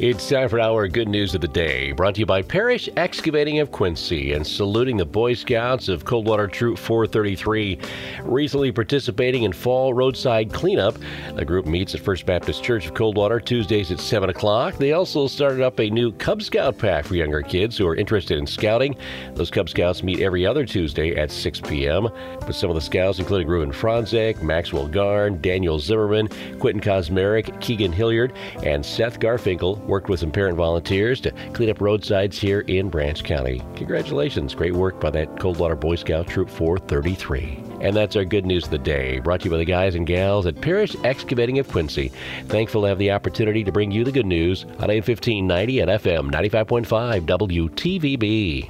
It's time for our good news of the day, brought to you by Parrish Excavating of Quincy and saluting the Boy Scouts of Coldwater Troop 433, recently participating in fall roadside cleanup. The group meets at First Baptist Church of Coldwater Tuesdays at 7 o'clock. They also started up a new Cub Scout pack for younger kids who are interested in scouting. Those Cub Scouts meet every other Tuesday at 6 p.m. But some of the scouts, including Ruben Franzek, Maxwell Garn, Daniel Zimmerman, Quentin Kosmerick, Keegan Hilliard, and Seth Garfinkel, worked with some parent volunteers to clean up roadsides here in Branch County. Congratulations. Great work by that Coldwater Boy Scout Troop 433. And that's our good news of the day, brought to you by the guys and gals at Parrish Excavating of Quincy. Thankful to have the opportunity to bring you the good news on AM 1590 and FM 95.5 WTVB.